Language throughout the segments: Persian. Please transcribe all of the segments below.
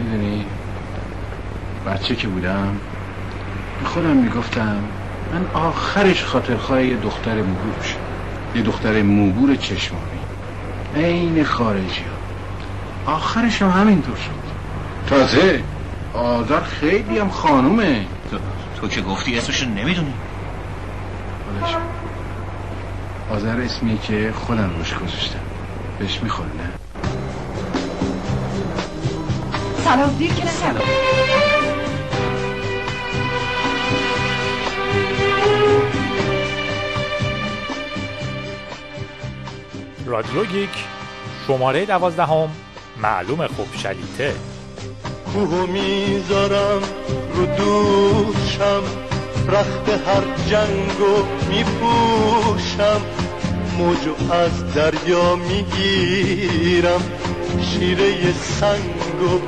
می‌دونی؟ بچه که بودم خودم می‌گفتم من آخرش خاطرخواه یه دختر موبور بشم یه دختر موبور چشمانی عین خارجی ها. آخرش هم همینطور شد. تازه آذر خیلی هم خانومه. تو, تو که گفتی اسمشو نمی‌دونی. آذر اسمیه که خودم روش گذاشتم. بهش می‌خوره نه؟ سلام دیر که نکردم رادیو گیک شماره دوازدهم معلوم خوب شلیته. کوهو می‌ذارم رو دوشم رخت هر جنگو میپوشم. موجو از دریا می‌گیرم شیره سنگو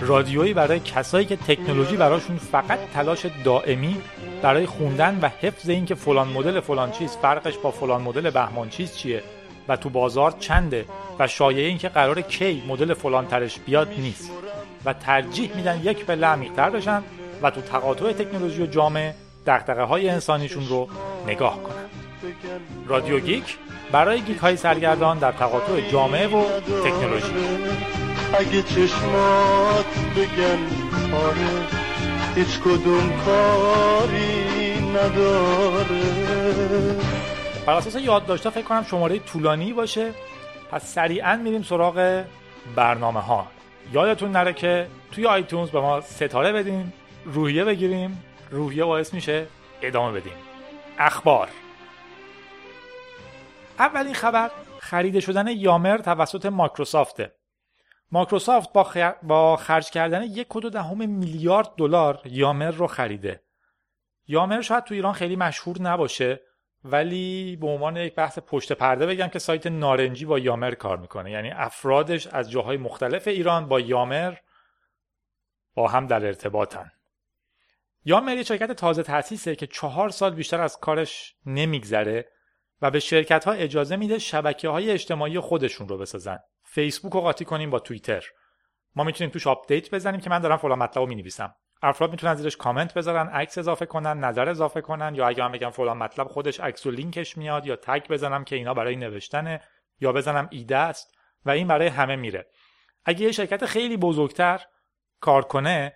رادیویی برای کسایی که تکنولوژی براشون فقط تلاش دائمی برای خوندن و حفظ اینکه فلان مدل فلان چیز فرقش با فلان مدل بهمان چیز چیه و تو بازار چنده و شایعه اینکه قرار کی مدل فلان ترش بیاد نیست و ترجیح میدن یک پله عمیق‌تر بشن و تو تقاطع تکنولوژی و جامعه دغدغه های انسانیشون رو نگاه کنن. رادیو گیک برای گیک های سرگردان در تقاطع جامعه و تکنولوژی. اگه چشمات بگن آره هیچ کدوم کاری نداره. بر اساس یادداشت‌ها فکر کنم شماره طولانی باشه. پس سریعا میریم سراغ برنامه ها یادتون نره که توی آیتونز به ما ستاره بدین روحیه بگیریم. روحیه باعث میشه ادامه بدیم. اخبار. اولین خبر خریده شدن یامر توسط مایکروسافته. مایکروسافت با. با خرج کردن یک و دهم میلیارد دلار یامر رو خریده. یامر شاید تو ایران خیلی مشهور نباشه ولی به عنوان یک بحث پشت پرده بگم که سایت نارنجی با یامر کار می‌کنه. یعنی افرادش از جاهای مختلف ایران با یامر با هم در ارتباطن. Yammer یه شرکت تازه تأسیسه که چهار سال بیشتر از کارش نمیگذره. و به شرکت ها اجازه میده شبکه های اجتماعی خودشون رو بسازن. فیسبوک رو قاطی کنیم با توییتر ما می‌تونیم توش update بزنیم که من دارم فلان مطلب رو می‌نویسم. افراد می‌تونن زیرش کامنت بذارن عکس اضافه کنن نظر اضافه کنن یا اگه من بگم فلان مطلب خودش عکس و لینکش میاد یا tag بزنم که اینا برای نوشتنه یا بزنم ایده است و این برای همه میره. اگه یه شرکت خیلی بزرگتر کار کنه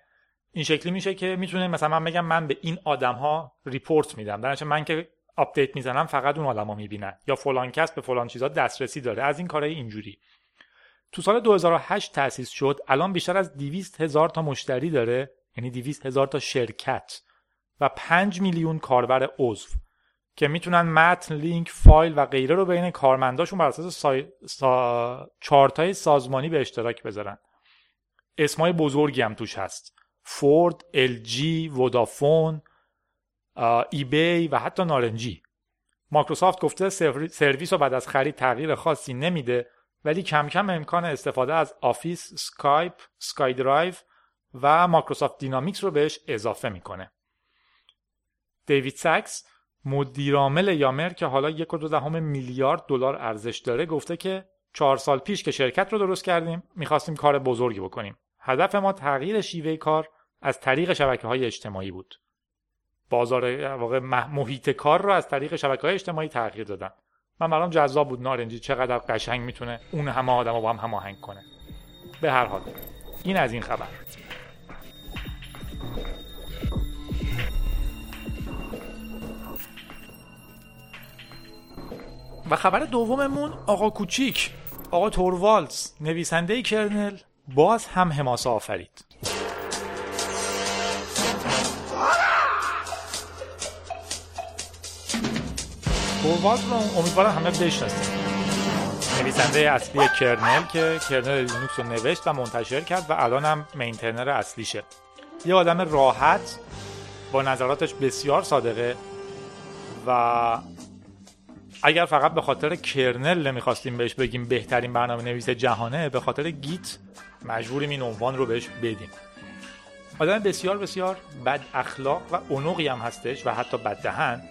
این شکلی میشه که می‌تونه مثلا من بگم من به این آدم ها report میدم. بعد من که update می‌زنم فقط اون آدما می‌بینن. یا فلان کس به فلان چیزا دسترسی داره. از این کارهای اینجوری. تو سال 2008 تأسیس شد. الان بیشتر از 200 هزار تا مشتری داره. یعنی 200 هزار تا شرکت. و 5 میلیون کاربر عضو. که می‌تونن متن، لینک، فایل و غیره رو بین کارمنداشون بر اساس سای... سا... چارتای سازمانی به اشتراک بذارن. اسمای بزرگی هم توش هست. فورد، LG، ودافون، eBay و حتی نارنجی. مایکروسافت گفته سرویس رو بعد از خرید تغییر خاصی نمیده ولی کم کم امکان استفاده از آفیس، سکایپ، SkyDrive و مایکروسافت Dynamics رو بهش اضافه می‌کنه. دیوید ساکس مدیرعامل Yammer که حالا یک و دو دهم میلیارد دلار ارزش داره گفته که چهار سال پیش که شرکت رو درست کردیم می‌خواستیم کار بزرگی بکنیم. هدف ما تغییر شیوه کار از طریق شبکه های اجتماعی بود. بازار واقع محیط کار رو از طریق شبکه های اجتماعی تغییر دادن. من برام جذاب بود نارنجی چقدر قشنگ می‌تونه اون همه آدم رو با هم هماهنگ کنه. به هر حال این از این خبر. و خبر دوممون آقا کوچیک آقا توروالز نویسنده kernel باز هم حماسه آفرید توروالز رو امیدوارم همه بشناسید نویسنده اصلی kernel که kernel لینوکس رو نوشت و منتشر کرد و الان هم maintainer اصلیشه. یه آدم راحت با نظراتش بسیار صادقه و اگر فقط به خاطر kernel نمی‌خواستیم بهش بگیم بهترین برنامه نویس جهانه به خاطر Git مجبوریم این عنوان رو بهش بدیم. آدم بسیار بسیار بد اخلاق و عنقی هم هستش و حتی بد دهن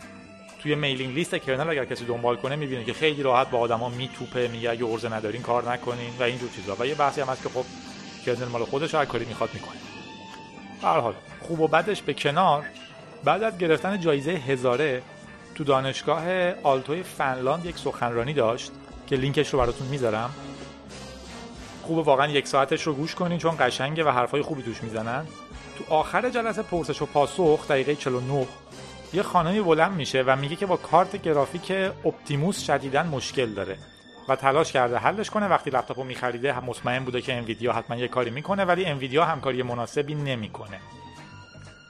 توی mailing list kernel اگر کسی دنبال کنه می‌بینه که خیلی راحت با آدما میتوپه میگه اگه عرضه ندارین کار نکنین و اینجور چیزا. و یه بحثی هم هست که خب kernel مال خودش هر کاری می‌خواد می‌کنه. به حال خوب و بدش به کنار. بعد از گرفتن جایزه هزاره تو دانشگاه آلتوی فنلاند یک سخنرانی داشت که لینکش رو براتون می‌ذارم. خوب واقعا یک ساعتش رو گوش کنین چون قشنگه و حرفای خوبی توش می‌زنن. تو آخر جلسه پرسش و پاسخ دقیقه 49 یه خانمی بلند میشه و میگه که با کارت گرافیک Optimus شدیدا مشکل داره و تلاش کرده حلش کنه. وقتی لپتاپ رو میخریده هم مطمئن بوده که انویدیا حتما یه کاری می‌کنه ولی انویدیا همکاری مناسبی نمی‌کنه.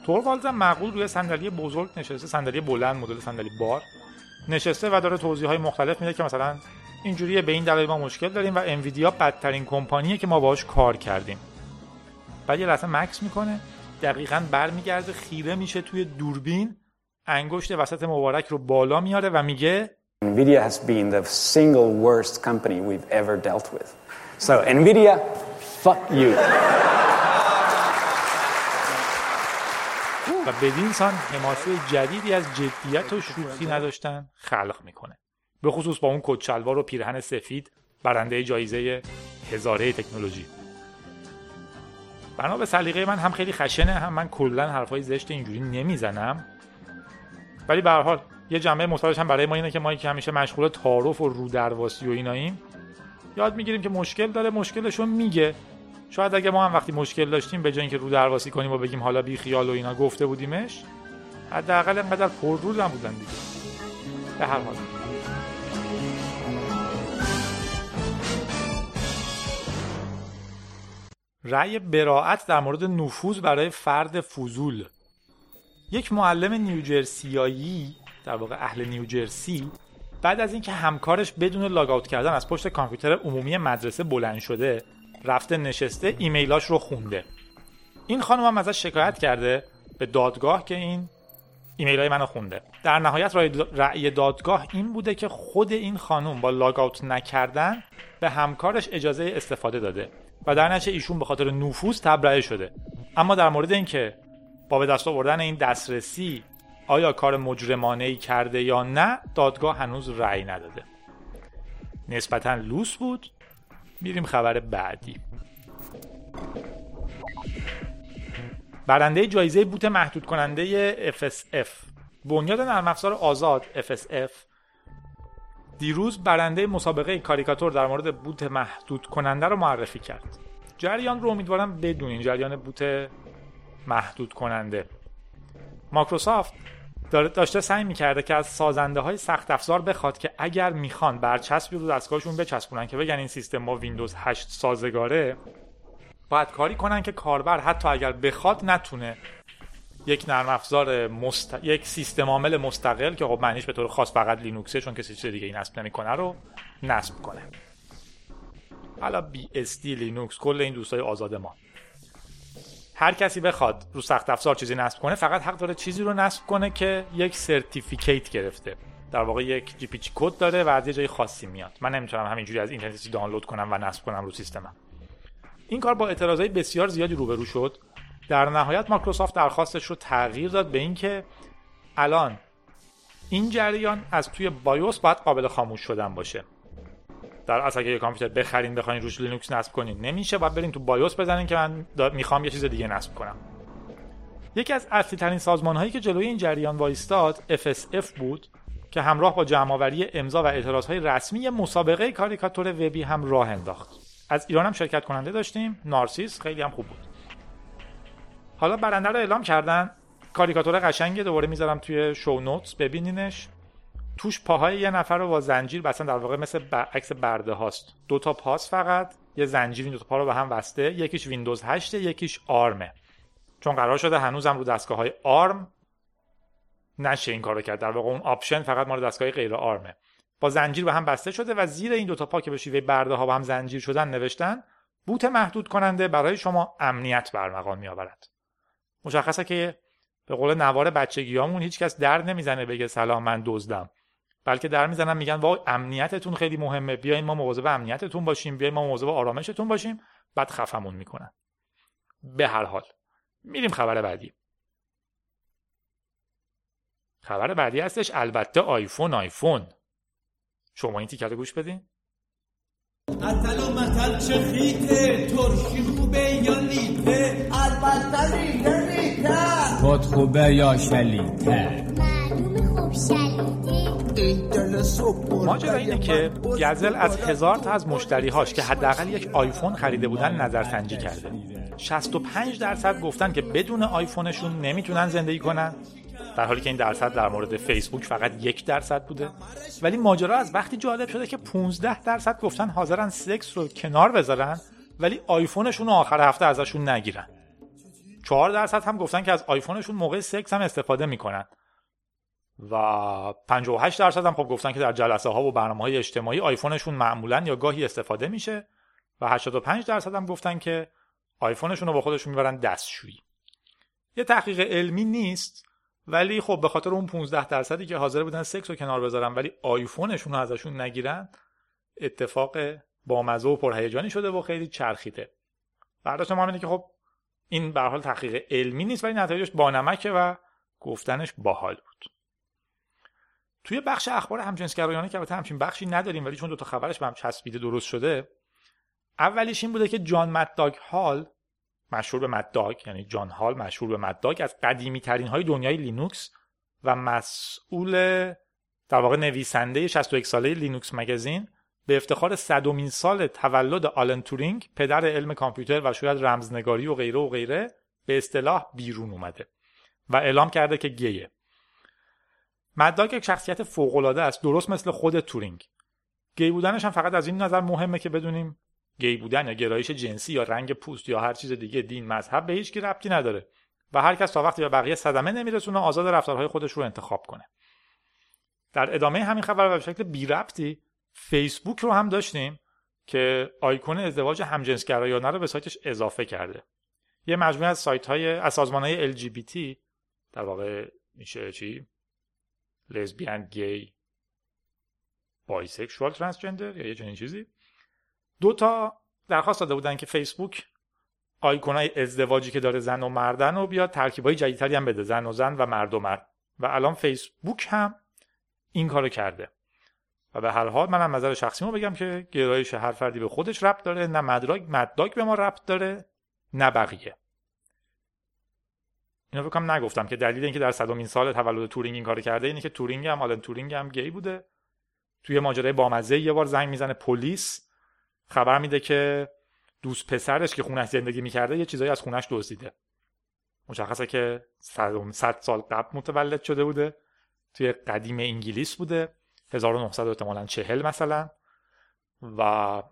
توروالز هم معقول روی صندلی بزرگ نشسته صندلی بلند مدل صندلی بار نشسته و داره توضیح های مختلف میده که مثلا اینجوریه به این دلیل ما مشکل داریم و انویدیا بدترین کمپانیه که ما باهاش کار کردیم. بعد یه لحظه مکس می‌کنه دقیقا برمیگرده خیره میشه توی دوربین. انگشت وسط مبارک رو بالا میاره و میگه NVIDIA has been the single worst company we've ever dealt with. So, NVIDIA, fuck you. و بدین سان حماسه جدیدی از جدیت و شوخی نداشتن خلق می‌کنه به خصوص با اون کچلوار و پیرهن سفید برنده جایزه هزاره تکنولوژی بنا به سلیقه من هم خیلی خشنه هم من کلا حرفای زشت اینجوری نمی‌زنم ولی به حال یه جنبه مثبتش هم برای ما اینه که ما که همیشه مشغول تعارف و رودرواسی و ایناییم یاد می‌گیریم که مشکل داره مشکلش رو میگه. شاید اگه ما هم وقتی مشکل داشتیم به جای اینکه رو درواسی کنیم و بگیم حالا بی خیال و اینا گفته بودیمش حداقل انقدر پر رو نبودن دیگه. به هر حال. رأی براعت در مورد نفوذ برای فرد فضول. یک معلم نیوجرسیایی در واقع اهل نیوجرسی بعد از اینکه همکارش بدون لاگ کردن از پشت کامپیوتر عمومی مدرسه بلند شده رفته نشسته ایمیلاش رو خونده. این خانم هم ازش شکایت کرده به دادگاه که این ایمیل های منو خونده. در نهایت رأی دادگاه این بوده که خود این خانم با لاگ نکردن به همکارش اجازه استفاده داده و در نتیجه ایشون به خاطر نفوذ تبرئه شده. اما در مورد اینکه با به دست آوردن این دسترسی آیا کار مجرمانه ای کرده یا نه دادگاه هنوز رأی نداده. نسبتا لوس بود. میریم خبر بعدی. برنده جایزه بوت محدود کننده FSF بنیاد نرم افزار آزاد FSF دیروز برنده مسابقه کاریکاتور در مورد بوت محدود کننده رو معرفی کرد. جریان رو امیدوارم بدونین. جریان بوت محدود کننده مایکروسافت داشته سعی می‌کرده که از سازنده های سخت افزار بخواد که اگر می‌خوان برچسبی رو دستگاهشون بچسبونن که بگن این سیستم با ویندوز 8 سازگاره باید کاری کنن که کاربر حتی اگر بخواد نتونه یک نرم افزار مست... یک سیستم عامل مستقل که خب معنیش به طور خاص فقط لینوکسه چون کسی چیز دیگه این نصب نمی‌کنه رو نصب کنه. حالا BSD لینوکس کل این دوستای آزاد ما. هر کسی بخواد رو سخت افزار چیزی نصب کنه فقط حق داره چیزی رو نصب کنه که یک certificate گرفته. در واقع یک جی پی کد داره و از یه جای خاصی میاد. من نمی‌تونم همینجوری از اینترنت دانلود کنم و نصب کنم رو سیستمم این کار با اعتراضای بسیار زیادی روبرو شد. در نهایت مایکروسافت درخواستش رو تغییر داد به اینکه الان این جریان از توی BIOS باید قابل خاموش شدن باشه. در اصل اگه یه کامپیوتر بخرین بخواین روش لینوکس نصب کنین. نمیشه باید برین تو بایوس بزنین که من می‌خوام یه چیز دیگه نصب کنم. یکی از اصلی ترین سازمان هایی که جلوی این جریان وایستاد FSF بود که همراه با جمعآوری امضا و اعتراض های رسمی مسابقه کاریکاتور وبی هم راه انداخت. از ایران هم شرکت کننده داشتیم. نارسیس خیلی هم خوب بود. حالا برنده رو اعلام کردن. کاریکاتور قشنگه. دوباره می‌ذارم توی شو نوتس ببینینش. توش پاهای یه نفر رو با زنجیر بسن در واقع مثل عکس برده هاست. دو تا پاست فقط یه زنجیر این دو تا پا رو به هم بسته یکیش ویندوز 8 یکیش ARM ه. چون قرار شده هنوزم رو دستگاه های ARM نشه این کارو کرد. در واقع اون option فقط مال دستگاه غیر ARM ه. با زنجیر به هم بسته شده و زیر این دو تا پا که به برده ها با هم زنجیر شدن نوشتن بوت محدود کننده برای شما امنیت به ارمغان می‌آورد. مشخصه که به قول نوار بچگیامون هیچکس در نمی‌زنه بگه سلام من دزدم. بلکه در می‌زنن میگن وای امنیتتون خیلی مهمه بیاین ما مواظب امنیتتون باشیم بیاین ما مواظب آرامشتون باشیم. بعد خفمون می‌کنن. به هر حال میریم خبر بعدی. خبر بعدی هستش البته آیفون آیفون. شما این تیکر رو گوش بدین. و چه خیته؟ ترشی خوبه یا لیته؟ البته لیته لیته. خود خوبه یا شلیته؟ ماجرا اینه که گزل از هزار تا از مشتریهاش که حداقل یک آیفون خریده بودن نظرسنجی کرده. 65 درصد گفتن که بدون آیفونشون نمی‌تونن زندگی کنن. در حالی که این درصد در مورد فیسبوک فقط یک درصد بوده. ولی ماجرا از وقتی جالب شده که 15 درصد گفتن حاضرن سکس رو کنار بذارن ولی آیفونشون رو آخر هفته ازشون نگیرن. 4 درصد هم گفتن که از آیفونشون موقع سکس هم استفاده می‌کنن. و 58 درصد هم خب گفتن که در جلسه ها و برنامه های اجتماعی آیفونشون معمولا یا گاهی استفاده میشه و 85 درصد هم گفتن که آیفونشون رو با خودشون می‌برن دستشویی. یه تحقیق علمی نیست ولی خب به خاطر اون 15 درصدی که حاضر بودن سکس رو کنار بذارن ولی آیفونشون رو ازشون نگیرن اتفاق بامزه و پرهیجانی شده و خیلی چرخیده. برداشت ما اینه که خب این به حال تحقیق علمی نیست ولی نتایجش بانمکه و گفتنش باحال بود. توی بخش اخبار همجنسگرایانه که البته همچین بخشی نداریم ولی چون دو تا خبرش به هم چسبیده درست شده اولیش این بوده که جان مداگ هال مشهور به مداگ یعنی جان هال مشهور به مداگ از قدیمی ترین های دنیای لینوکس و مسئول در واقع نویسنده 61 ساله Linux Magazine به افتخار صدومین سال تولد آلن تورینگ پدر علم کامپیوتر و شاید رمزنگاری و غیره و غیره به اصطلاح بیرون اومده و اعلام کرده که گیه. maddog یک شخصیت فوق‌العاده است درست مثل خود تورینگ. گی بودنش هم فقط از این نظر مهمه که بدونیم گی بودن یا گرایش جنسی یا رنگ پوست یا هر چیز دیگه دین مذهب به هیچ ربطی نداره و هر کس تا وقتی به بقیه صدمه نمیرسونه آزاد رفتارهای خودش رو انتخاب کنه. در ادامه همین خبر و به شکل بی ربطی فیسبوک رو هم داشتیم که آیکون ازدواج همجنسگرایانه رو به سایتش اضافه کرده. یه مجموعه از سایت های از سازمان های LGBT در واقع میشه چی؟ لزبیان گی بایسکشوال ترانسجندر یا یه چنین چیزی. دو تا درخواست داده بودن که فیسبوک آیکونای ازدواجی که داره زن و مردن و بیاد ترکیبای جدیدتری هم بده زن و زن و مرد و مرد. و الان فیسبوک هم این کارو کرده. و به هر حال منم نظر شخصیمو بگم که گرایش هر فردی به خودش ربط داره نه maddog به ما ربط داره نه بقیه. اینو فکرم نگفتم که دلیل اینکه در صدومین سال تولد تورینگ این کارو کرده اینه که تورینگ هم آلن تورینگ هم گی بوده. توی ماجرای بامزه یه بار زنگ می‌زنه پلیس. خبر میده که دوست پسرش که خونش زندگی می‌کرده یه چیزایی از خونش دزدیده. مشخصه که صد سال قبل متولد شده بوده. توی قدیم انگلیس بوده. 1900 احتمالا چهل مثلا. و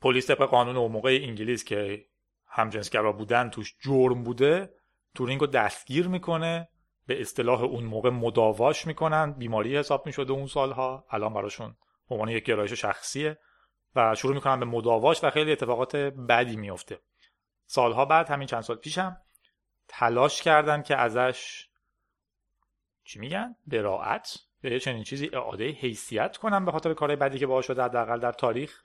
پلیس طبق قانون اون موقع انگلیس که همجنسگرا بودن توش جرم بوده. تورینگ رو دستگیر می‌کنه به اصطلاح اون موقع مداواش می‌کنن بیماری حساب می‌شده اون سالها. الان براشون به عنوان یک گرایش شخصیه و شروع می‌کنن به مداواش و خیلی اتفاقات بدی میفته سالها بعد همین چند سال پیشم تلاش کردن که ازش چی میگن؟ براعت یه چنین چیزی اعاده حیثیت کنن به خاطر کارهای بدی که باهاش شده حداقل در تاریخ.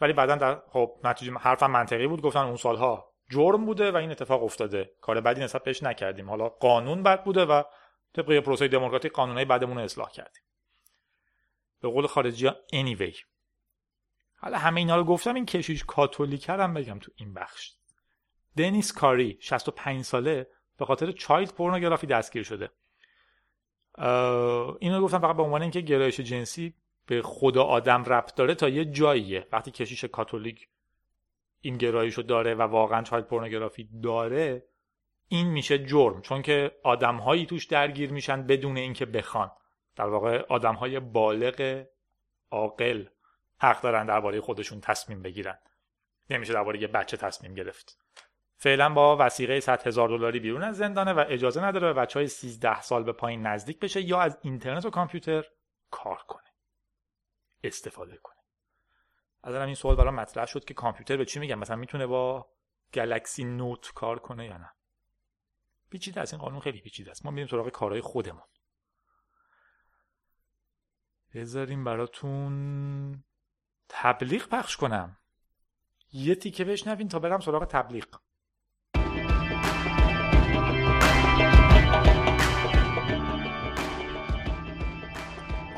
ولی بعدا در خب نتیجه حرفم منطقی بود. گفتن اون سالها جرم بوده و این اتفاق افتاده. کار بدی نسبت بهش نکردیم. حالا قانون بد بوده و طبق پروسه دموکراتیک قانونهای بعدمون رو اصلاح کردیم. به قول خارجی ها anyway. حالا همه اینا رو گفتم این کشیش کاتولیک هم بگم تو این بخش. دنیس کاری 65 ساله به خاطر چایلد پورنوگرافی دستگیر شده. اینو گفتم فقط به عنوان اینکه گرایش جنسی به خدا آدم ربط داره تا یه جاییه. وقتی کشیش کاتولیک این گرایش رو داره و واقعا چایلد پورنوگرافی داره این میشه جرم. چون که آدمهایی توش درگیر میشن بدون اینکه بخوان. در واقع آدمهای بالغ عاقل حق دارن درباره خودشون تصمیم بگیرن. نمیشه درباره یه بچه تصمیم گرفت. فعلا با وسیقه 100 هزار دلاری بیرون از زندانه و اجازه نداره به بچه های 13 سال به پایین نزدیک بشه یا از اینترنت و کامپیوتر کار کنه. استفاده کنه. از این سوال برام مطرح شد که کامپیوتر به چی میگن؟ مثلا می‌تونه با گلکسی نوت کار کنه یا نه؟ پیچیده است. این قانون خیلی پیچیده است. ما میریم سراغ کارهای خودمون. بذاریم براتون تبلیغ پخش کنم. یه تیکه بشنوین تا برم سراغ تبلیغ.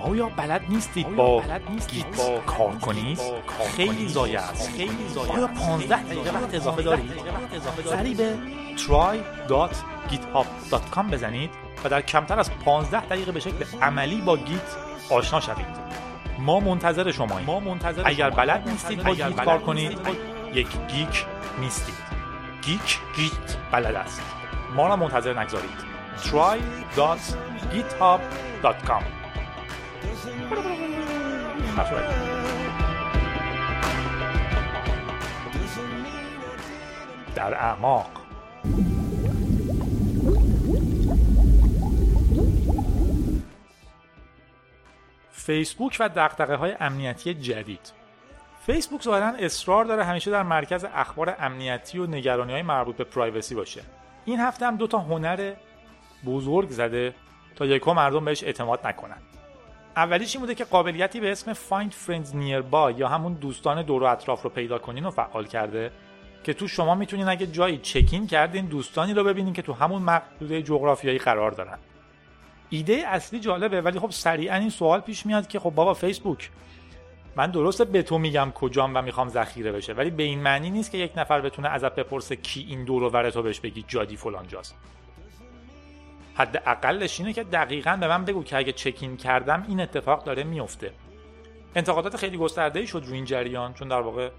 آیا بلد نیستید با گیت کار کنید خیلی ضایع است خیلی ضایع آیا 15 دقیقه وقت اضافه دارید؟ سری به try.github.com بزنید و در کمتر از 15 دقیقه به شکل عملی با Git آشنا شوید. ما منتظر شماییم. ما منتظر اگر بلد نیستید با Git کار کنید یک geek نیستید. geek Git بلد است. ما را منتظر نگذارید. try.github.com در اعماق. فیسبوک و دقدقه های امنیتی جدید. فیسبوک ظاهرا اصرار داره همیشه در مرکز اخبار امنیتی و نگرانی های مربوط به پرایوسی باشه. این هفته هم دو تا هنر بزرگ زده تا یکو مردم بهش اعتماد نکنن. اولیش این بوده که قابلیتی به اسم Find Friends Nearby یا همون دوستان دور و اطراف رو پیدا کنین و فعال کرده که تو شما می‌تونین اگه جایی چکین کردین دوستانی رو ببینین که تو همون محدوده جغرافیایی قرار دارن. ایده اصلی جالبه ولی خب سریعا این سوال پیش میاد که خب بابا فیسبوک من درسته به تو میگم کجام و می‌خوام ذخیره بشه ولی به این معنی نیست که یک نفر بتونه ازت بپرسه کی این دور و تو بهش بگی جادی فلان جاست. حد اقلش اینه که دقیقا به من بگو که اگه چکین کردم این اتفاق داره میفته. انتقادات خیلی گسترده ای شد رو این جریان چون در واقع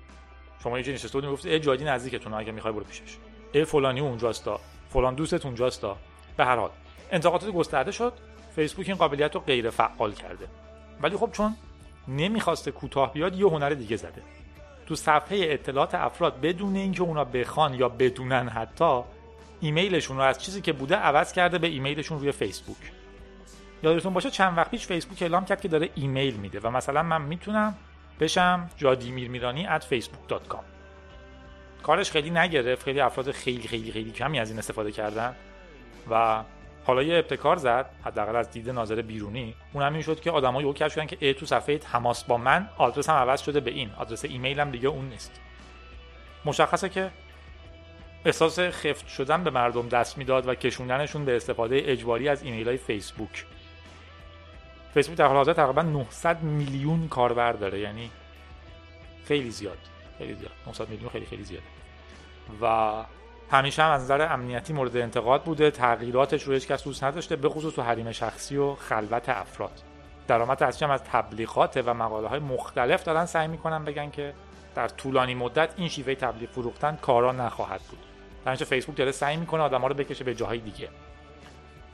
شما یه نشسته بودین گفت جادی نزدیکتون اگه می‌خوای برو پیشش. ای فلانی اونجاست فلان دوستت اونجاست به هر حال انتقادات گسترده شد فیسبوک این قابلیت رو غیر فعال کرده. ولی خب چون نمی‌خواسته کوتاه بیاد یه هنر دیگه زده. تو صفحه اطلاعات افراد بدون اینکه اونا بخوان یا بدونن حتی ایمیلشون رو از چیزی که بوده عوض کرده به ایمیلشون روی فیسبوک. یادتون باشه چند وقت پیش فیسبوک اعلام کرد که داره ایمیل میده و مثلا من می‌تونم بشم جادیمیر میرانی at facebook.com کارش خیلی نگرفت خیلی افراد خیلی خیلی خیلی کمی از این استفاده کردن و حالا یه ابتکار زد حداقل از دید ناظر بیرونی. اون همین شد که آدمای او کشف شدن که ای تو صفحه تماس با من آدرس هم عوض شده به این آدرس ایمیلم دیگه اون نیست. مشخصه که احساس خفت شدن به مردم دست می‌داد و کشوندنشون به استفاده اجباری از ایمیل های فیسبوک. فیسبوک در حال حاضر تقریبا 900 میلیون کاربر داره یعنی خیلی زیاد خیلی زیاد. 900 میلیون خیلی خیلی زیاده. و همیشه هم از نظر امنیتی مورد انتقاد بوده تغییراتش رو هیچ کس دوست نداشته به خصوص تو حریم شخصی و خلوت افراد. درآمد اصلی هم از تبلیغات و مقاله های مختلف دارن سعی می‌کنن بگن که در طولانی مدت این شیوه تبلیغ فروختن کارا نخواهد بود. در فیسبوک داره سعی می‌کنه آدما رو بکشه به جاهای دیگه.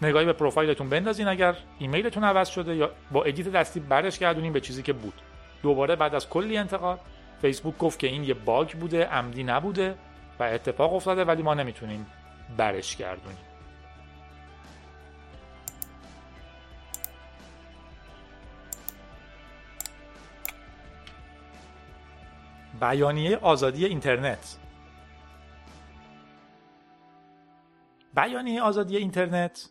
نگاهی به پروفایلتون بندازین اگر ایمیلتون عوض شده یا با edit دستی برش گردونین به چیزی که بود. دوباره بعد از کلی انتقاد فیسبوک گفت که این یه bug بوده عمدی نبوده و اتفاق افتاده ولی ما نمی‌تونیم برش گردونیم بیانیه آزادی اینترنت. بیانیه آزادی اینترنت.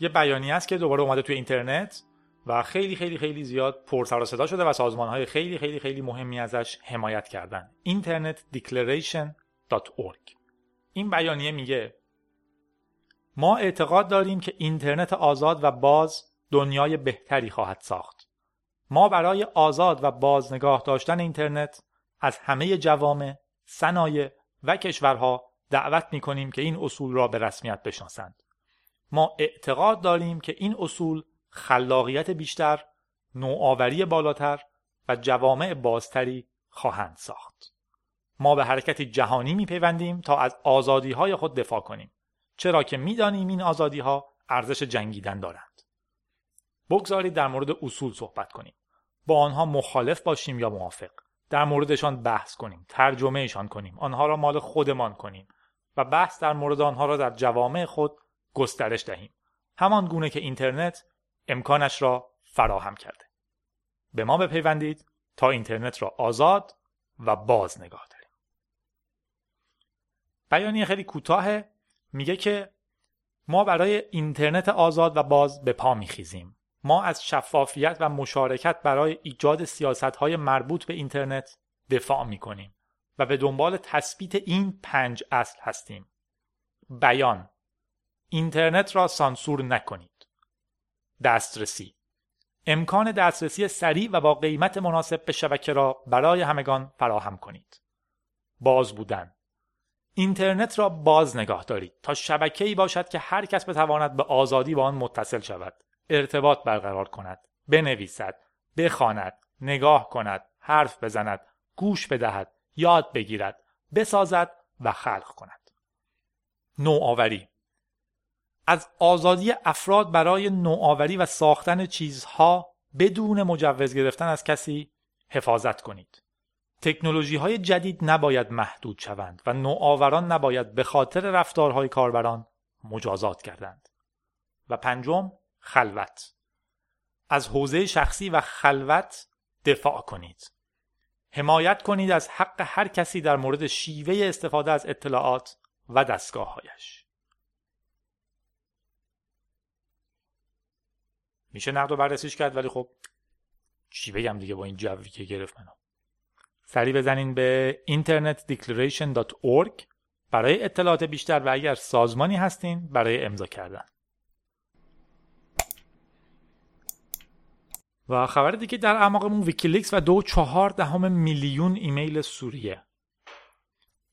یه بیانیه است که دوباره اومده توی اینترنت و خیلی خیلی خیلی زیاد پر صدا شده و سازمان های خیلی خیلی خیلی مهمی ازش حمایت کردن. internetdeclaration.org این بیانیه میگه ما اعتقاد داریم که اینترنت آزاد و باز دنیای بهتری خواهد ساخت. ما برای آزاد و باز نگاه داشتن اینترنت از همه جوامع، صنایع و کشورها دعوت می کنیم که این اصول را به رسمیت بشناسند. ما اعتقاد داریم که این اصول خلاقیت بیشتر، نوآوری بالاتر و جوامع بازتری خواهند ساخت. ما به حرکتی جهانی میپیوندیم تا از آزادی های خود دفاع کنیم چرا که می‌دانیم این آزادی ها ارزش جنگیدن دارند. بگذارید در مورد اصول صحبت کنیم. با آنها مخالف باشیم یا موافق. در موردشان بحث کنیم ترجمهشان کنیم آنها را مال خودمان کنیم و بحث در مورد آنها را در جوامع خود گسترش دهیم. همان گونه که اینترنت امکانش را فراهم کرده. به ما بپیوندید تا اینترنت را آزاد و باز نگاه داریم. بیانیه خیلی کوتاه میگه که ما برای اینترنت آزاد و باز به پا میخیزیم. ما از شفافیت و مشارکت برای ایجاد سیاست های مربوط به اینترنت دفاع می کنیم و به دنبال تثبیت این پنج اصل هستیم. بیان اینترنت را سانسور نکنید. دسترسی امکان دسترسی سریع و با قیمت مناسب به شبکه را برای همگان فراهم کنید. باز بودن اینترنت را باز نگاه دارید تا شبکه ای باشد که هر کس بتواند به آزادی با آن متصل شود ارتباط برقرار کند بنویسد بخواند نگاه کند حرف بزند گوش بدهد یاد بگیرد بسازد و خلق کند نوآوری از آزادی افراد برای نوآوری و ساختن چیزها بدون مجوز گرفتن از کسی حفاظت کنید تکنولوژی های جدید نباید محدود شوند و نوآوران نباید به خاطر رفتارهای کاربران مجازات کردند. و پنجم خلوت از حوزه شخصی و خلوت دفاع کنید. حمایت کنید از حق هر کسی در مورد شیوه استفاده از اطلاعات و دستگاههایش. میشه نقد و بررسیش کرد ولی خب چی بگم دیگه با این جوی که گرفت منو سری بزنین به internetdeclaration.org برای اطلاعات بیشتر و اگر سازمانی هستین برای امضا کردن و خبر دیگه در اعماقمون ویکیلیکس و دو چهار دهم میلیون ایمیل سوریه.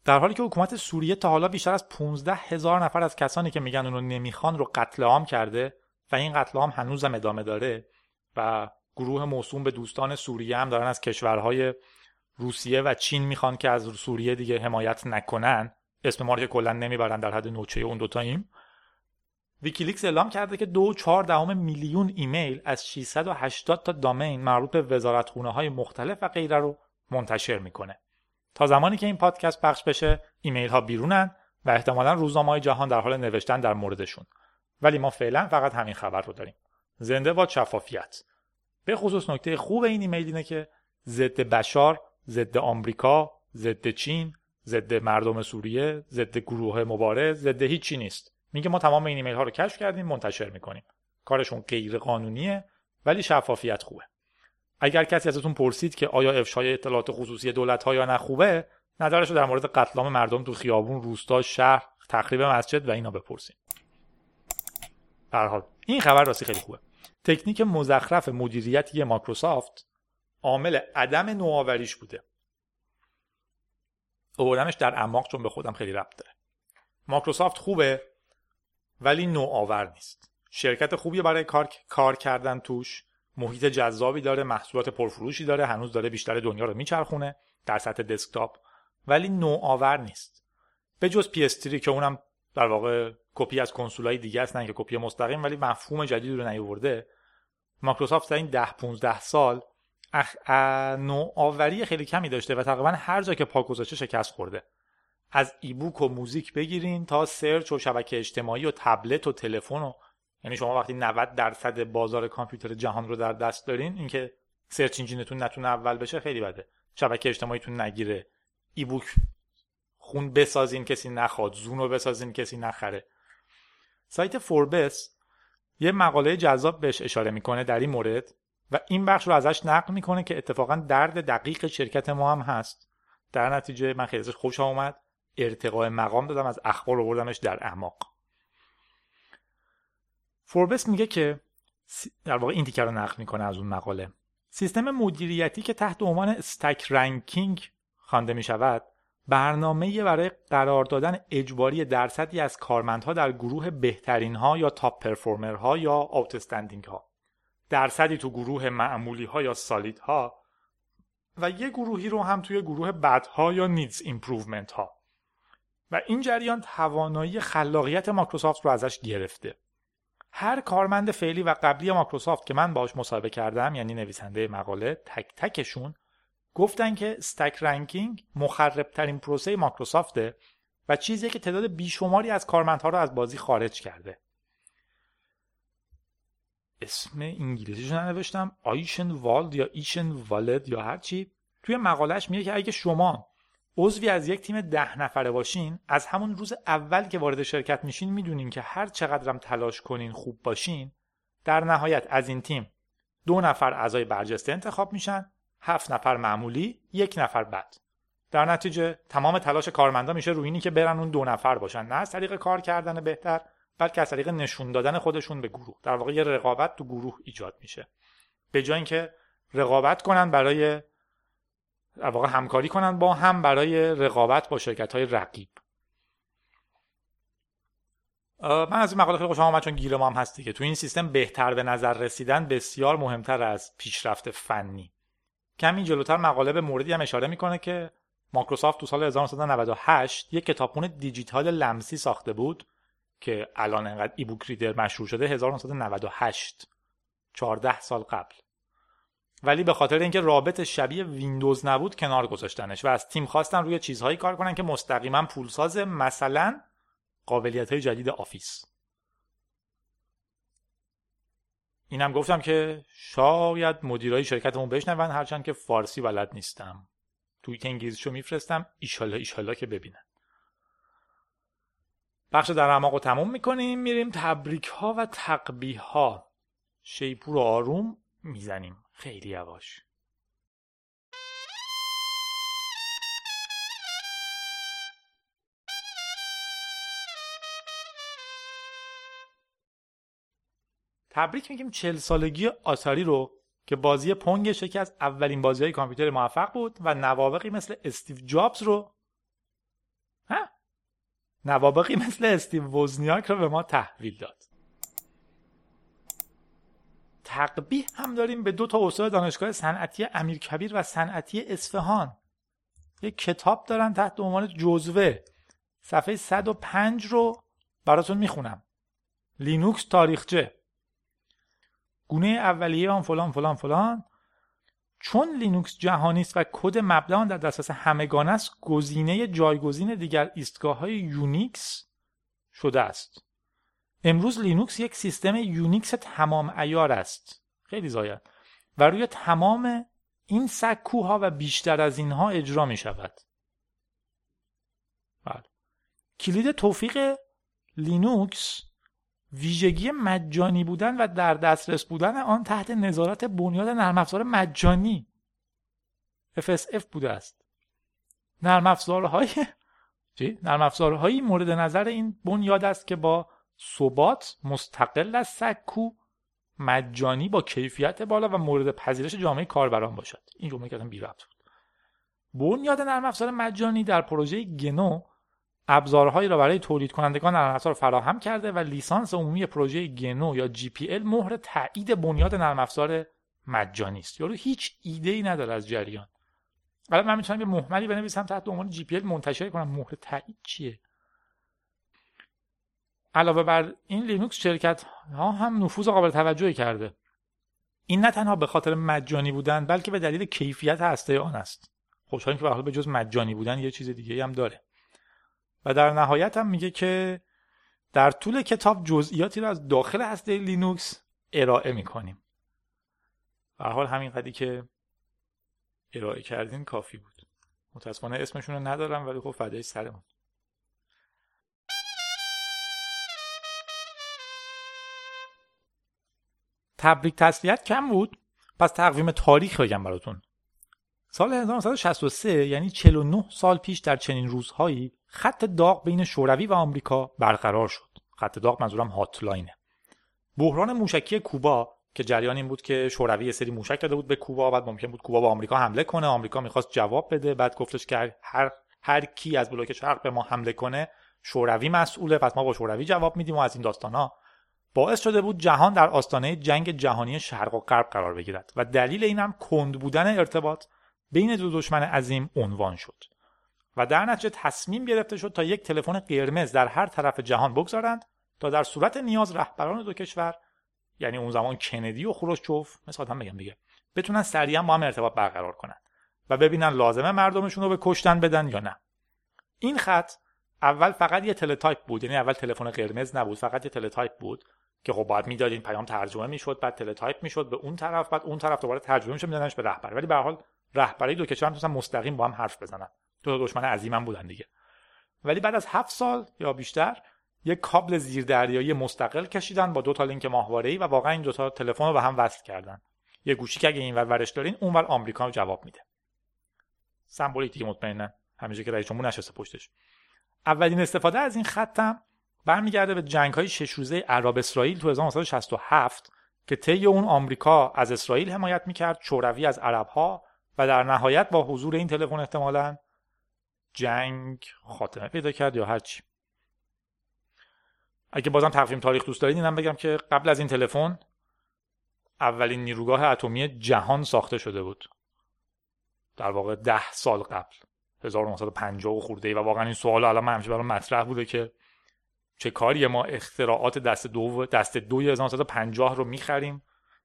در حالی که حکومت سوریه تا حالا بیشتر از 15 هزار نفر از کسانی که میگن اونو نمی‌خوان رو قتل عام کرده و این قتل عام هنوزم ادامه داره و گروه موسوم به دوستان سوریه هم دارن از کشورهای روسیه و چین می‌خوان که از سوریه دیگه حمایت نکنن. اسم ما رو که کلا نمی‌برن در حد نوچه اون دوتاییم. ویکیلیکس اعلام کرده که دو چهار دهم میلیون ایمیل از 680 تا domain مربوط به وزارتخونه های مختلف و غیره رو منتشر می‌کنه. تا زمانی که این پادکست پخش بشه ایمیل ها بیرونن و احتمالا روزنامه های جهان در حال نوشتن در موردشون. ولی ما فعلا فقط همین خبر رو داریم. زنده باد شفافیت. به خصوص نکته خوب این ایمیل اینه که ضد بشار ضد آمریکا ضد چین ضد مردم سوریه ضد گروه مبارز ضد هیچی نیست. میگه ما تمام این ایمیل ها رو کشف کردیم منتشر می‌کنیم. کارشون غیر قانونیه ولی شفافیت خوبه. اگر کسی ازتون پرسید که آیا افشای اطلاعات خصوصی دولت ها یا نه خوبه نظرش رو در مورد قتل مردم تو خیابون روستا شهر تخریب مسجد و اینا بپرسیم. در حال این خبر راستی خیلی خوبه. تکنیک مزخرف مدیریتی مایکروسافت عامل عدم نوآوریش بوده. اووردمش در اعماق چون به خودم خیلی ربط داره. مایکروسافت خوبه؟ ولی نوآور نیست. شرکت خوبی برای کار, کار کردن توش محیط جذابی داره محصولات پرفروشی داره هنوز داره بیشتر دنیا رو میچرخونه در سطح دسکتاپ. ولی نوآور نیست. به جز PS3 که اونم در واقع کپی از کنسولای دیگه است نه که کپی مستقیم ولی مفهوم جدید رو نیاورده. مایکروسافت در این 10 15 سال اخ... نوآوری خیلی کمی داشته و تقریبا هر جا که پا گذاشته شکست خورده. از ebook و موزیک بگیرین تا search و شبکه اجتماعی و تبلت و تلفن و یعنی شما وقتی 90 درصد بازار کامپیوتر جهان رو در دست دارین اینکه search engine تون نتونه اول بشه خیلی بده. شبکه اجتماعیتون نگیره. ایبوک خون بسازین کسی نخواد. زون رو بسازین کسی نخره. سایت فوربس یه مقاله جذاب بهش اشاره می‌کنه در این مورد و این بخش رو ازش نقل می‌کنه که اتفاقا درد دقیق شرکت ما هم هست. در نتیجه من خیلی ازش خوشم اومد. ارتقاء مقام دادم از اخبار رو بردمش در اعماق فوربس میگه که در واقع این تیکه رو نقل می‌کنه از اون مقاله. سیستم مدیریتی که تحت عنوان stack ranking خوانده می شود برنامه برای قرار دادن اجباری درصدی از کارمندها در گروه بهترین ها یا top performer ها یا outstanding ها درصدی تو گروه معمولی ها یا solid ها و یه گروهی رو هم توی گروه بدها یا needs improvement ها و این جریان توانایی خلاقیت مایکروسافت رو ازش گرفته. هر کارمند فعلی و قبلی مایکروسافت که من باش مصاحبه کردم یعنی نویسنده مقاله تک تکشون گفتن که stack ranking مخرب ترین پروسه مایکروسافته و چیزی که تعداد بیشماری از کارمندها رو از بازی خارج کرده. اسم انگلیسیش ننوشتم آیشن والد یا ایشن والد یا هرچی توی مقالهش میگه که اگه شما عضوی از یک تیم ده نفره باشین از همون روز اول که وارد شرکت میشین می‌دونین که هر چقدرم تلاش کنین خوب باشین در نهایت از این تیم دو نفر اعضای برجسته انتخاب میشن هفت نفر معمولی یک نفر بد. در نتیجه تمام تلاش کارمندا میشه روی اینی که برن اون دو نفر باشن. نه از طریق کار کردن بهتر بلکه از طریق نشون دادن خودشون به گروه. در واقع یه رقابت تو گروه ایجاد میشه. به جای اینکه رقابت کنن برای واقع همکاری کنن با هم برای رقابت با شرکت های رقیب من از این مقاله خیلی خوشم آمد چون گیر ما هم هستی که تو این سیستم بهتر به نظر رسیدن بسیار مهمتر از پیشرفت فنی. کمی جلوتر مقاله به موردی هم اشاره می‌کنه که مایکروسافت تو سال 1998 یک کتابخونه دیجیتال لمسی ساخته بود که الان انقدر ای بوک ریدر مشهور شده 1998 14 سال قبل. ولی به خاطر اینکه رابط شبیه ویندوز نبود کنار گذاشتنش و از تیم خواستن روی چیزهایی کار کنن که مستقیما پولساز مثلا قابلیت های جدید آفیس. اینم گفتم که شاید مدیرای شرکتمون بشنون هرچند که فارسی بلد نیستن. توی انگلیسیشو میفرستم ایشالا ایشالا که ببینن. بخش در اعماق رو تموم می‌کنیم میریم تبریک ها و تقبیح ها شیپور و آروم می‌زنیم. خیلی یواش تبریک میگیم چل سالگی آتاری رو که بازی پونگش یکی از اولین بازی های کامپیوتر موفق بود و نوابقی مثل استیو جابز رو ها؟ نوابقی مثل استیو وزنیاک رو به ما تحویل داد تقبیه هم داریم به دو تا استاد دانشگاه صنعتی امیرکبیر و صنعتی اصفهان. یک کتاب دارن تحت عنوان جزوه. صفحه 105 رو براتون می‌خونم. لینوکس تاریخچه. گونه اولیه آن فلان فلان فلان. چون لینوکس جهانی است و کد مبدا در دسترس همگان است گزینه جایگزین دیگر ایستگاه های یونیکس شده است. امروز لینوکس یک سیستم یونیکس تمام عیار است. خیلی زاید و روی تمام این سکوها و بیشتر از اینها اجرا می شود بله. کلید توفیق لینوکس ویژگی مجانی بودن و در دسترس بودن آن تحت نظارت بنیاد نرم افزار مجانی FSF بوده است. نرم افزارهای نرم افزارهایی مورد نظر این بنیاد است که با ثبات مستقل از سکو مجانی با کیفیت بالا و مورد پذیرش جامعه کاربران باشد. این جمله که بی ربط بود. بنیاد نرم افزار مجانی در پروژه گنو ابزارهایی را برای تولید کنندگان نرم افزار فراهم کرده و لیسانس عمومی پروژه گنو یا GPL مهر تایید بنیاد نرم افزار مجانی است. یارو هیچ ایده ای نداره از جریان. الان من می‌تونم یه مهملی بنویسم تحت عنوان GPL منتشر کنم. مهر تایید چیه؟ علاوه بر این لینوکس شرکت ها هم نفوذ قابل توجهی کرده. این نه تنها به خاطر مجانی بودن بلکه به دلیل کیفیت هسته آن است. خوشحالیم که به به جز مجانی بودن یه چیز دیگه هم داره. و در نهایت هم میگه که در طول کتاب جزئیاتی رو از داخل هسته لینوکس ارائه می‌کنیم. به حال همین قدی که ارائه کردین کافی بود. متاسفانه اسمشون رو ندارم ولی خب فدای سرمون. تبریک تسلیت کم بود. پس تقویم تاریخ بگم براتون. سال 1963 یعنی 49 سال پیش در چنین روزهایی خط داغ بین شوروی و آمریکا برقرار شد. خط داغ منظورم هاتلاینه. بحران موشکی کوبا که جریان این بود که شوروی سری موشک داده بود به کوبا بعد ممکن بود کوبا با آمریکا حمله کنه. آمریکا می‌خواست جواب بده. بعد گفتش که هر هر کی از بلوک شرق به ما حمله کنه شوروی مسئوله. پس ما با شوروی جواب میدیم و از این داستان باعث شده بود جهان در آستانه جنگ جهانی شرق و غرب قرار بگیرد و دلیل این هم کند بودن ارتباط بین دو دشمن عظیم عنوان شد و در نتیجه تصمیم گرفته شد تا یک تلفن قرمز در هر طرف جهان بگذارند تا در صورت نیاز رهبران دو کشور یعنی اون زمان کندی و خروشچوف مثلا هم بگم دیگه بتونن سریعا با هم ارتباط برقرار کنند و ببینن لازمه مردمشون رو به کشتن بدن یا نه. این خط اول فقط یه تلتایپ بود یعنی اول تلفن قرمز نبود فقط یه تلتایپ بود. که خب باید می‌دادین پیام ترجمه می‌شد بعد تلتایپ می‌شد به اون طرف بعد اون طرف دوباره ترجمه می‌شد میدادنش به رهبر. ولی به هر حال رهبرای دو کشور هم مستقیم با هم حرف بزنن. دو دشمن عظیمم بودن دیگه. ولی بعد از هفت سال یا بیشتر یک کابل زیردریایی مستقل کشیدن با دو تا لینک ماهواره‌ای و واقعا این دو تا تلفن رو به هم وصل کردن. یه گوشی که اگه اینور ورش دارین اونور آمریکا رو جواب میده. سمبولیک دیگه مطمئنا همیشه که رئیس جمهور نشسته پشتش. اولین استفاده از این خطم برمیگرده به جنگ های شش روزه عرب اسرائیل تو 1967 که طی اون آمریکا از اسرائیل حمایت می‌کرد شوروی از عربها و در نهایت با حضور این تلفن احتمالا جنگ خاتمه پیدا کرد یا هرچی اگه بازم تقویم تاریخ دوست دارید اینم بگم که قبل از این تلفن اولین نیروگاه اتمی جهان ساخته شده بود. در واقع ده سال قبل 1950 و خورده ای و واقعا این سوال الان همیشه برای مطرح بوده که چه کاری؟ ما اختراعات دست دو دست دوی 1950 رو می‌خریم.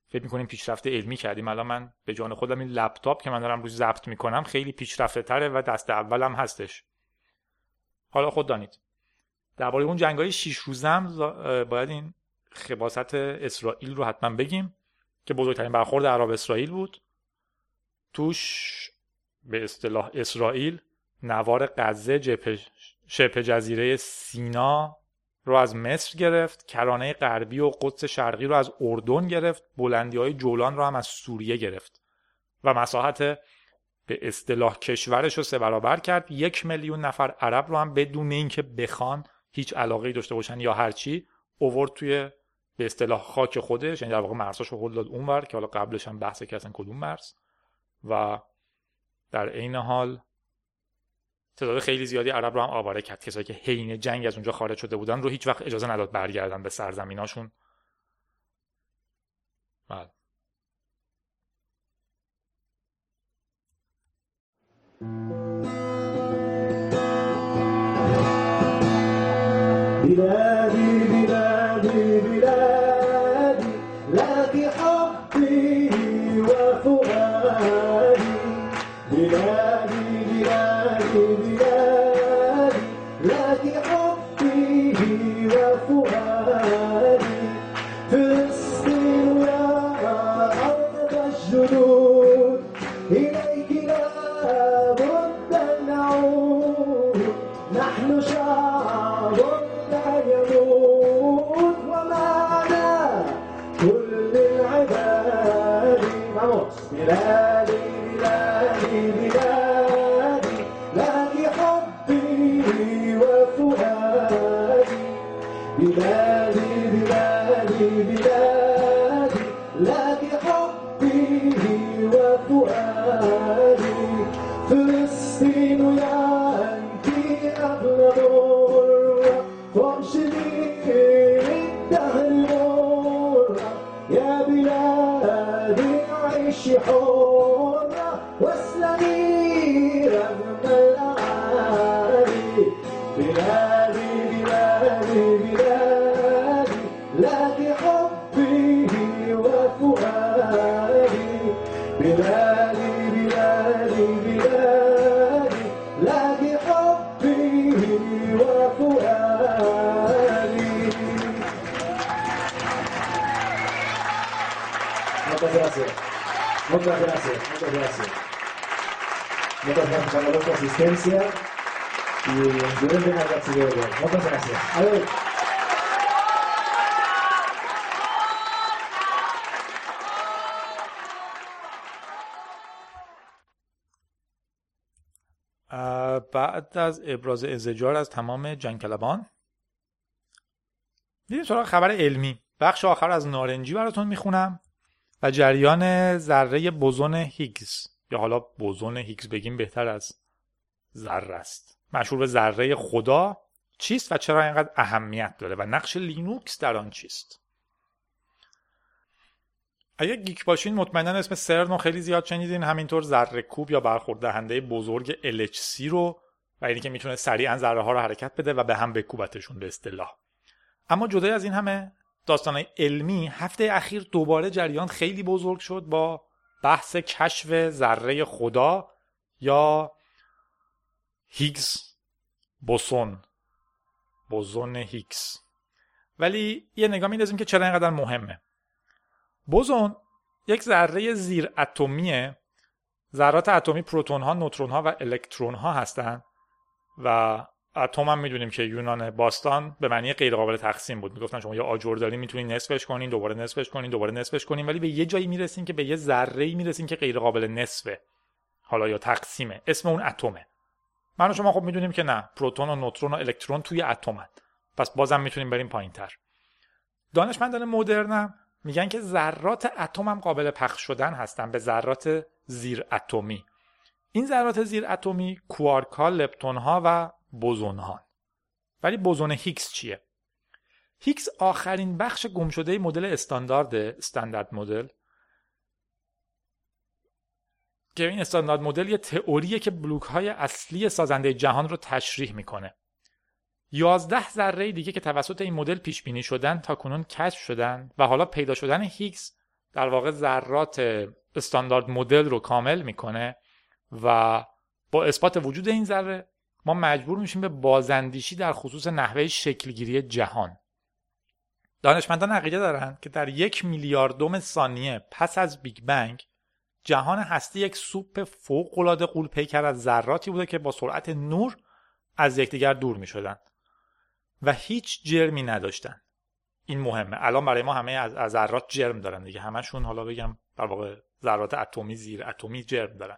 فکر می‌کنیم پیشرفت علمی کردیم. الان من به جان خودم این لپتاپ که من دارم روش ضبط می‌کنم خیلی پیشرفته تره و دست اولم هستش. حالا خود دانید. درباره اون جنگ های شیش روزم باید این خباست اسرائیل رو حتما بگیم که بزرگترین برخورد عرب اسرائیل بود. توش به اصطلاح اسرائیل نوار غزه شبه جزیره سینا رو از مصر گرفت کرانه غربی و قدس شرقی رو از اردن گرفت بلندی های جولان رو هم از سوریه گرفت و مساحت به اصطلاح کشورش رو سه برابر کرد. یک میلیون نفر عرب رو هم بدون اینکه بخوان هیچ علاقه داشته باشن یا هرچی اوورد توی به اصطلاح خاک خودش یعنی در واقع مرزاشو هل داد اونور که حالا قبلش هم بحث اصلا کدوم مرز. و در عین حال تعداد خیلی زیادی عرب رو هم آواره کرد. کسایی که حین جنگ از اونجا خارج شده بودن رو هیچ وقت اجازه نداد برگردن به سرزمیناشون. بله. Amen. Asistencia y de Muchas gracias. بعد از ابراز ازجار از تمام جنگلبان. دیدیم سراغ خبر علمی. بخش آخر از نارنجی براتون می‌خونم. و جریان ذره بوزون هیگز. یا حالا بوزون هیگز بگیم بهتر از ذره است. مشهور به ذره خدا چیست و چرا اینقدر اهمیت داره و نقش لینوکس در آن چیست؟ اگه geek باشین مطمئنا اسم سرن رو خیلی زیاد شنیدین. همینطور ذره کوب یا برخورد دهنده بزرگ LHC رو و اینی که می‌تونه سریعا ذره ها رو حرکت بده و به هم بکوبتشون به اصطلاح. اما جدای از این همه داستان علمی هفته اخیر دوباره جریان خیلی بزرگ شد با بحث کشف ذره خدا یا هیگز بوسون. بوزون هیگز. ولی یه نگاه میندازیم که چرا اینقدر مهمه. بوزون یک ذره زیر اتمیه. ذرات اتمی پروتون ها نوترون ها و الکترون ها هستند و اتم هم می‌دونیم که یونان باستان به معنی غیر قابل تقسیم بود. می‌گفتن شما یه آجر دارین می‌تونین نصفش کنین دوباره نصفش کنین دوباره نصفش کنین ولی به یه جایی می‌رسین که به یه ذره می‌رسین که غیر قابل نصفه. حالا یا تقسیمه. اسم اون اتمه. من و شما خب می‌دونیم که نه. پروتون و نوترون و الکترون توی اتمن. پس بازم می‌تونیم بریم پایین تر دانشمندان مدرنم میگن که ذرات اتم هم قابل پخش شدن هستن به ذرات زیر اتمی این ذرات زیر اتمی کوارک ها لپتون ها و بوزون ها ولی بوزون هیگز چیه؟ هیگز آخرین بخش گم شده مدل استاندارد استاندارد مدل. که این Standard Model یه تئوریه که بلوک های اصلی سازنده جهان رو تشریح می‌کنه. 11 ذره دیگه که توسط این مدل پیش بینی شدن تا کنون کشف شدن و حالا پیدا شدن هیگز در واقع ذرات Standard Model رو کامل می‌کنه و با اثبات وجود این ذره ما مجبور میشیم به بازاندیشی در خصوص نحوه شکلگیری جهان. دانشمندان عقیده دارند که در یک میلیاردوم ثانیه پس از بیگ بنگ جهان هستی یک سوپ فوقالعاده قولپیکر از ذراتی بوده که با سرعت نور از یکدیگر دور می و هیچ جرمی نداشتن. این مهمه. الان برای ما همه از ذرات جرم دارن دیگه. همشون حالا بگم در واقع ذرات اتمی زیر اتمی جرم دارن.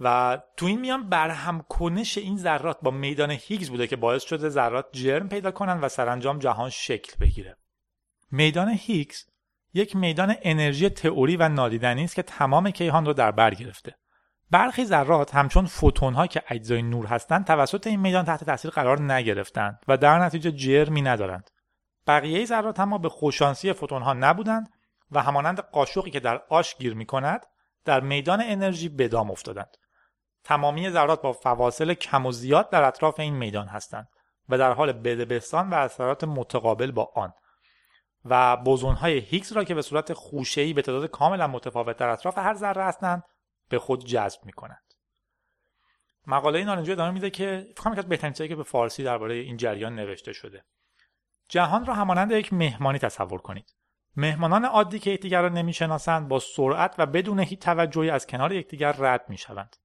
و تو این میان برهم کنش این ذرات با میدان هیگز بوده که باعث شده ذرات جرم پیدا کنن و سرانجام جهان شکل بگیره. میدان هیگز یک میدان انرژی تئوری و نادیدنی است که تمام کیهان رو در بر گرفته. برخی ذرات همچون فوتون ها که اجزای نور هستند توسط این میدان تحت تاثیر قرار نگرفتند و در نتیجه جرمی ندارند. بقیه ذرات اما به خوشانسی فوتون ها نبودند و همانند قاشقی که در آش گیر می کند در میدان انرژی به دام افتادند. تمامی ذرات با فواصل کم و زیاد در اطراف این میدان هستند و در حال بدبستان و اثرات متقابل با آن. و بوزون های هیگز را که به صورت خوشه‌ای به تعداد کاملا متفاوت در اطراف هر ذره هستند به خود جذب می کنند. مقاله نارنجی ادامه میده که فکر کنم بهترین چیزی که به فارسی درباره این جریان نوشته شده. جهان را همانند یک مهمانی تصور کنید. مهمانان عادی که یکدیگر را نمی‌شناسند با سرعت و بدون هیچ توجهی از کنار یکدیگر رد می‌شوند.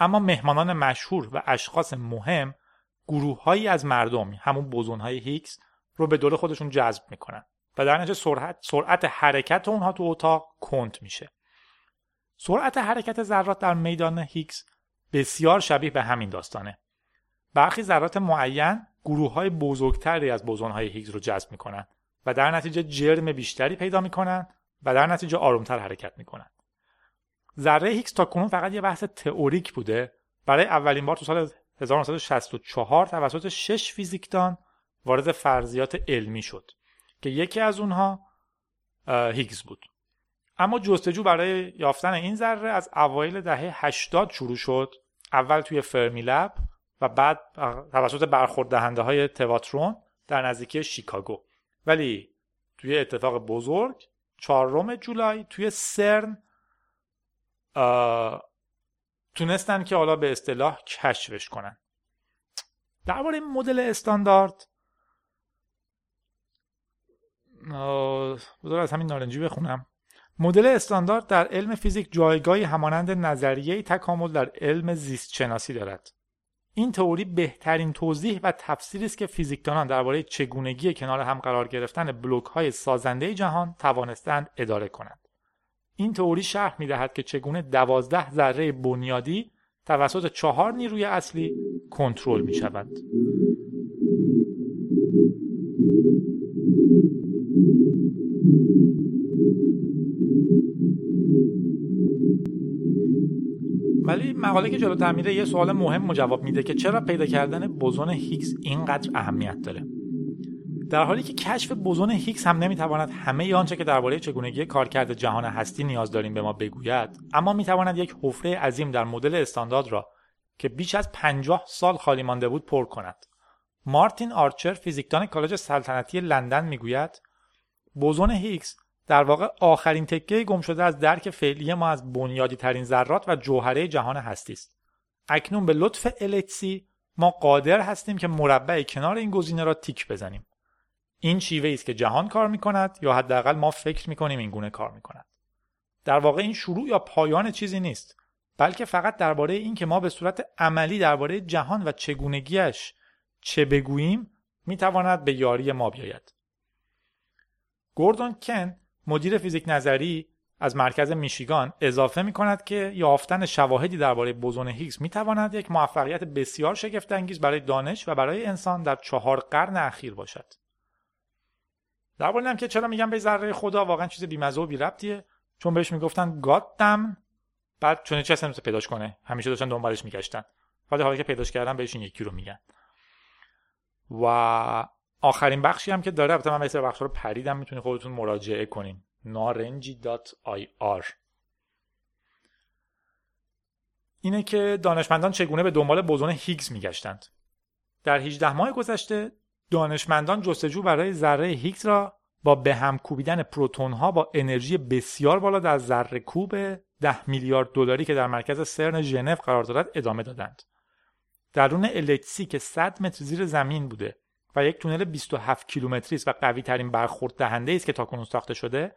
اما مهمانان مشهور و اشخاص مهم گروههایی از مردم همون بوزونهای هیکس رو به دور خودشون جذب می‌کنن و در نتیجه سرعت, سرعت حرکت اونها تو اتاق کند میشه. سرعت حرکت ذرات در میدان هیکس بسیار شبیه به همین داستانه. برخی ذرات معین گروه های بزرگتری از بوزون های هیگز رو جذب می‌کنن و در نتیجه جرم بیشتری پیدا می‌کنن و در نتیجه آرومتر حرکت می‌کنن. ذره هیگز تا کنون فقط یه بحث تئوریک بوده. برای اولین بار تو سال 1964 توسط شش فیزیکدان وارد فرضیات علمی شد که یکی از اونها هیگز بود. اما جستجو برای یافتن این ذره از اوایل دهه 80 شروع شد. اول توی فرمی لب و بعد توسط برخورد دهنده های تواترون در نزدیکی شیکاگو. ولی توی اتفاق بزرگ چهارم جولای توی سرن تونستن که حالا به اصطلاح کشفش کنن. درباره مدل استاندارد بذار از همین نارنجی بخونم. مدل استاندارد در علم فیزیک جایگاهی همانند نظریه تکامل در علم زیست شناسی دارد. این تئوری بهترین توضیح و تفسیری است که فیزیکدانان درباره چگونگی کنار هم قرار گرفتن بلوک های سازنده جهان توانستند اداره کنند. این تئوری شرح می دهد که چگونه دوازده ذره بنیادی توسط چهار نیروی اصلی کنترل می شود. ولی مقاله که جلوتر میره یه سوال مهم جواب میده که چرا پیدا کردن بوزون هیگز اینقدر اهمیت داره در حالی که کشف بوزون هیگز هم نمی‌تواند همه آنچه که درباره چگونگی کارکرد جهان هستی نیاز داریم به ما بگوید اما می‌تواند یک حفره عظیم در مدل استاندارد را که بیش از 50 سال خالی مانده بود پر کند مارتین آرچر فیزیکدان کالج سلطنتی لندن می‌گوید بوزون هیگز در واقع آخرین تکه گم شده از درک فعلی ما از بنیادی ترین ذرات و جوهره جهان هستی است. اکنون به لطف الکسی ما قادر هستیم که مربع کنار این گزینه را تیک بزنیم. این شیوه است که جهان کار می کند یا حداقل ما فکر می کنیم این گونه کار می کند. در واقع این شروع یا پایان چیزی نیست بلکه فقط درباره این که ما به صورت عملی درباره جهان و چگونگیش چه بگوییم می تواند به یاری ما بیاید. گوردون کن مدیر فیزیک نظری از مرکز میشیگان اضافه می کند که یافتن شواهدی درباره بوزون هیگز می تواند یک موفقیت بسیار شگفت انگیز برای دانش و برای انسان در چهار قرن اخیر باشد. در هم که چرا میگم به ذره خدا واقعا چیز بیمزه و بی ربطیه چون بهش می‌گفتن گادم بعد چون چه اصلا پیداش کنه؟ همیشه داشتن دنبالش میگشتن. ولی حالا که پیداش کردن بهش این یکی رو میگن. و آخرین بخشی هم که داره البته من به بخش رو پریدم می‌تونید خودتون مراجعه کنین. narenji.ir اینه که دانشمندان چگونه به دنبال بوزون هیگز میگشتند. در 18 ماه گذشته دانشمندان جستجو برای ذره هیگز را با به هم کوبیدن پروتون ها با انرژی بسیار بالا در ذره کوب 10 میلیارد دلاری که در مرکز سرن ژنو قرار دارد ادامه دادند. درون الکسی که 100 متر زیر زمین بوده و یک تونل 27 کیلومتری است و قوی ترین برخورد دهنده است که تاکنون ساخته شده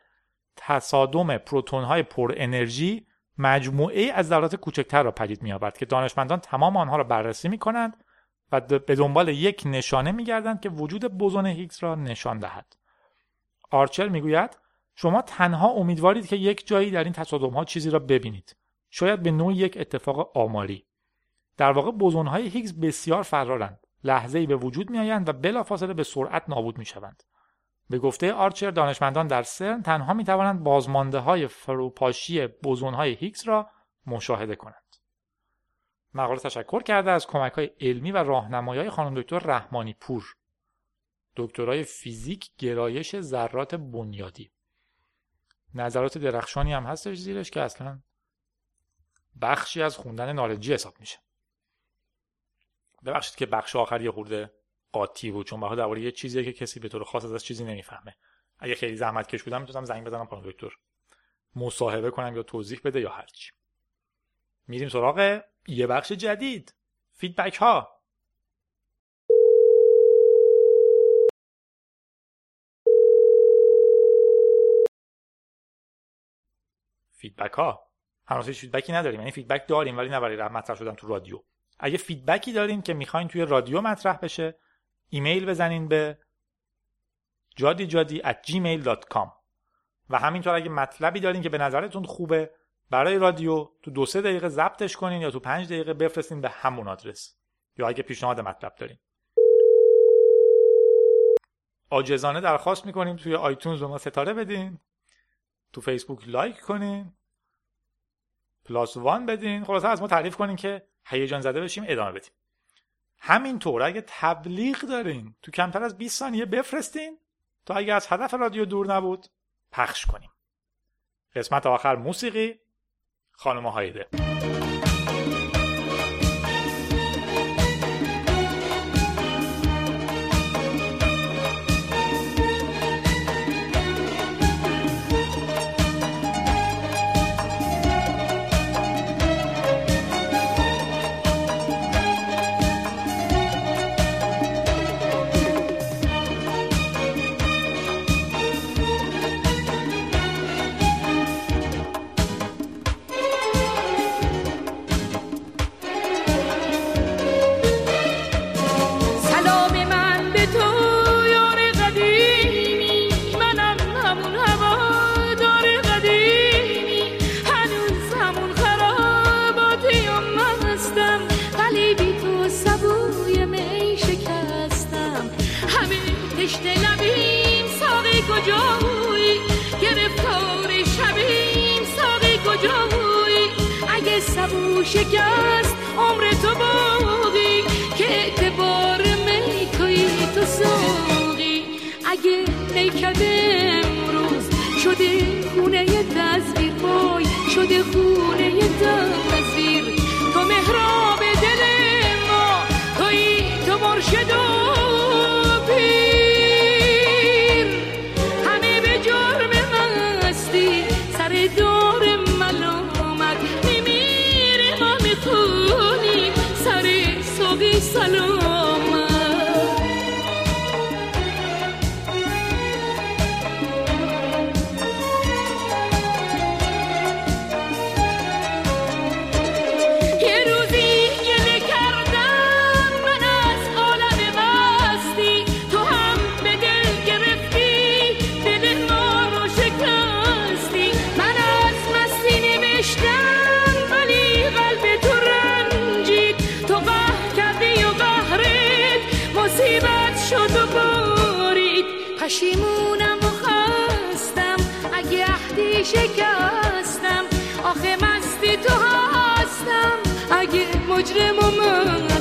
تصادم پروتون های پر انرژی مجموعه از ذرات کوچکتر را پدید می‌یابد که دانشمندان تمام آنها را بررسی می کنند و به دنبال یک نشانه میگردند که وجود بوزون هیگز را نشان دهد. آرچر می‌گوید شما تنها امیدوارید که یک جایی در این تصادم ها چیزی را ببینید. شاید به نوع یک اتفاق آماری. در واقع بوزون های هیگز بسیار فرارند. لحظه ای به وجود میآیند و بلافاصله به سرعت نابود می شوند. به گفته آرچر دانشمندان در سرن تنها می توانند بازمانده های فروپاشی بوزون های هیگز را مشاهده کنند. مقاله تشکر کرده از کمک های علمی و راهنمایی های خانم دکتر رحمانی پور. دکترای فیزیک گرایش ذرات بنیادی. نظرات درخشانی هم هستش زیرش که اصلا بخشی از خوندن نارنجی حساب میشه. ببخشید که بخش آخری خورده قاطی بود چون در درباره یه چیزیه که کسی به طور خاص ازش چیزی نمی‌فهمه. اگه خیلی زحمت کش بودم می‌تونم زنگ بزنم خانم دکتر. مصاحبه کنم یا توضیح بده یا هرچی. میریم سراغ یه بخش جدید. feedback ها feedback ها هنوز هیچ feedback ی نداریم یعنی feedback داریم ولی نه برای مطرح شدن تو رادیو. اگه feedback ی دارین که می‌خواین توی رادیو مطرح بشه ایمیل بزنین به جادی جادی at gmail.com و همینطور اگه مطلبی دارین که به نظرتون خوبه برای رادیو تو دو سه دقیقه ضبطش کنین یا تو پنج دقیقه بفرستین به همون آدرس. یا اگه پیشنهاد مطلب دارین. عاجزانه درخواست می‌کنیم توی iTunes به ما ستاره بدین. تو فیسبوک لایک کنین. plus one بدین. خلاصه از ما تعریف کنین که هیجان زده بشیم ادامه بدیم. همینطور اگه تبلیغ دارین تو کمتر از 20 ثانیه بفرستین تا اگه از هدف رادیو دور نبود پخش کنیم. قسمت آخر موسیقی. خانم هایده بای شده اگه مجرم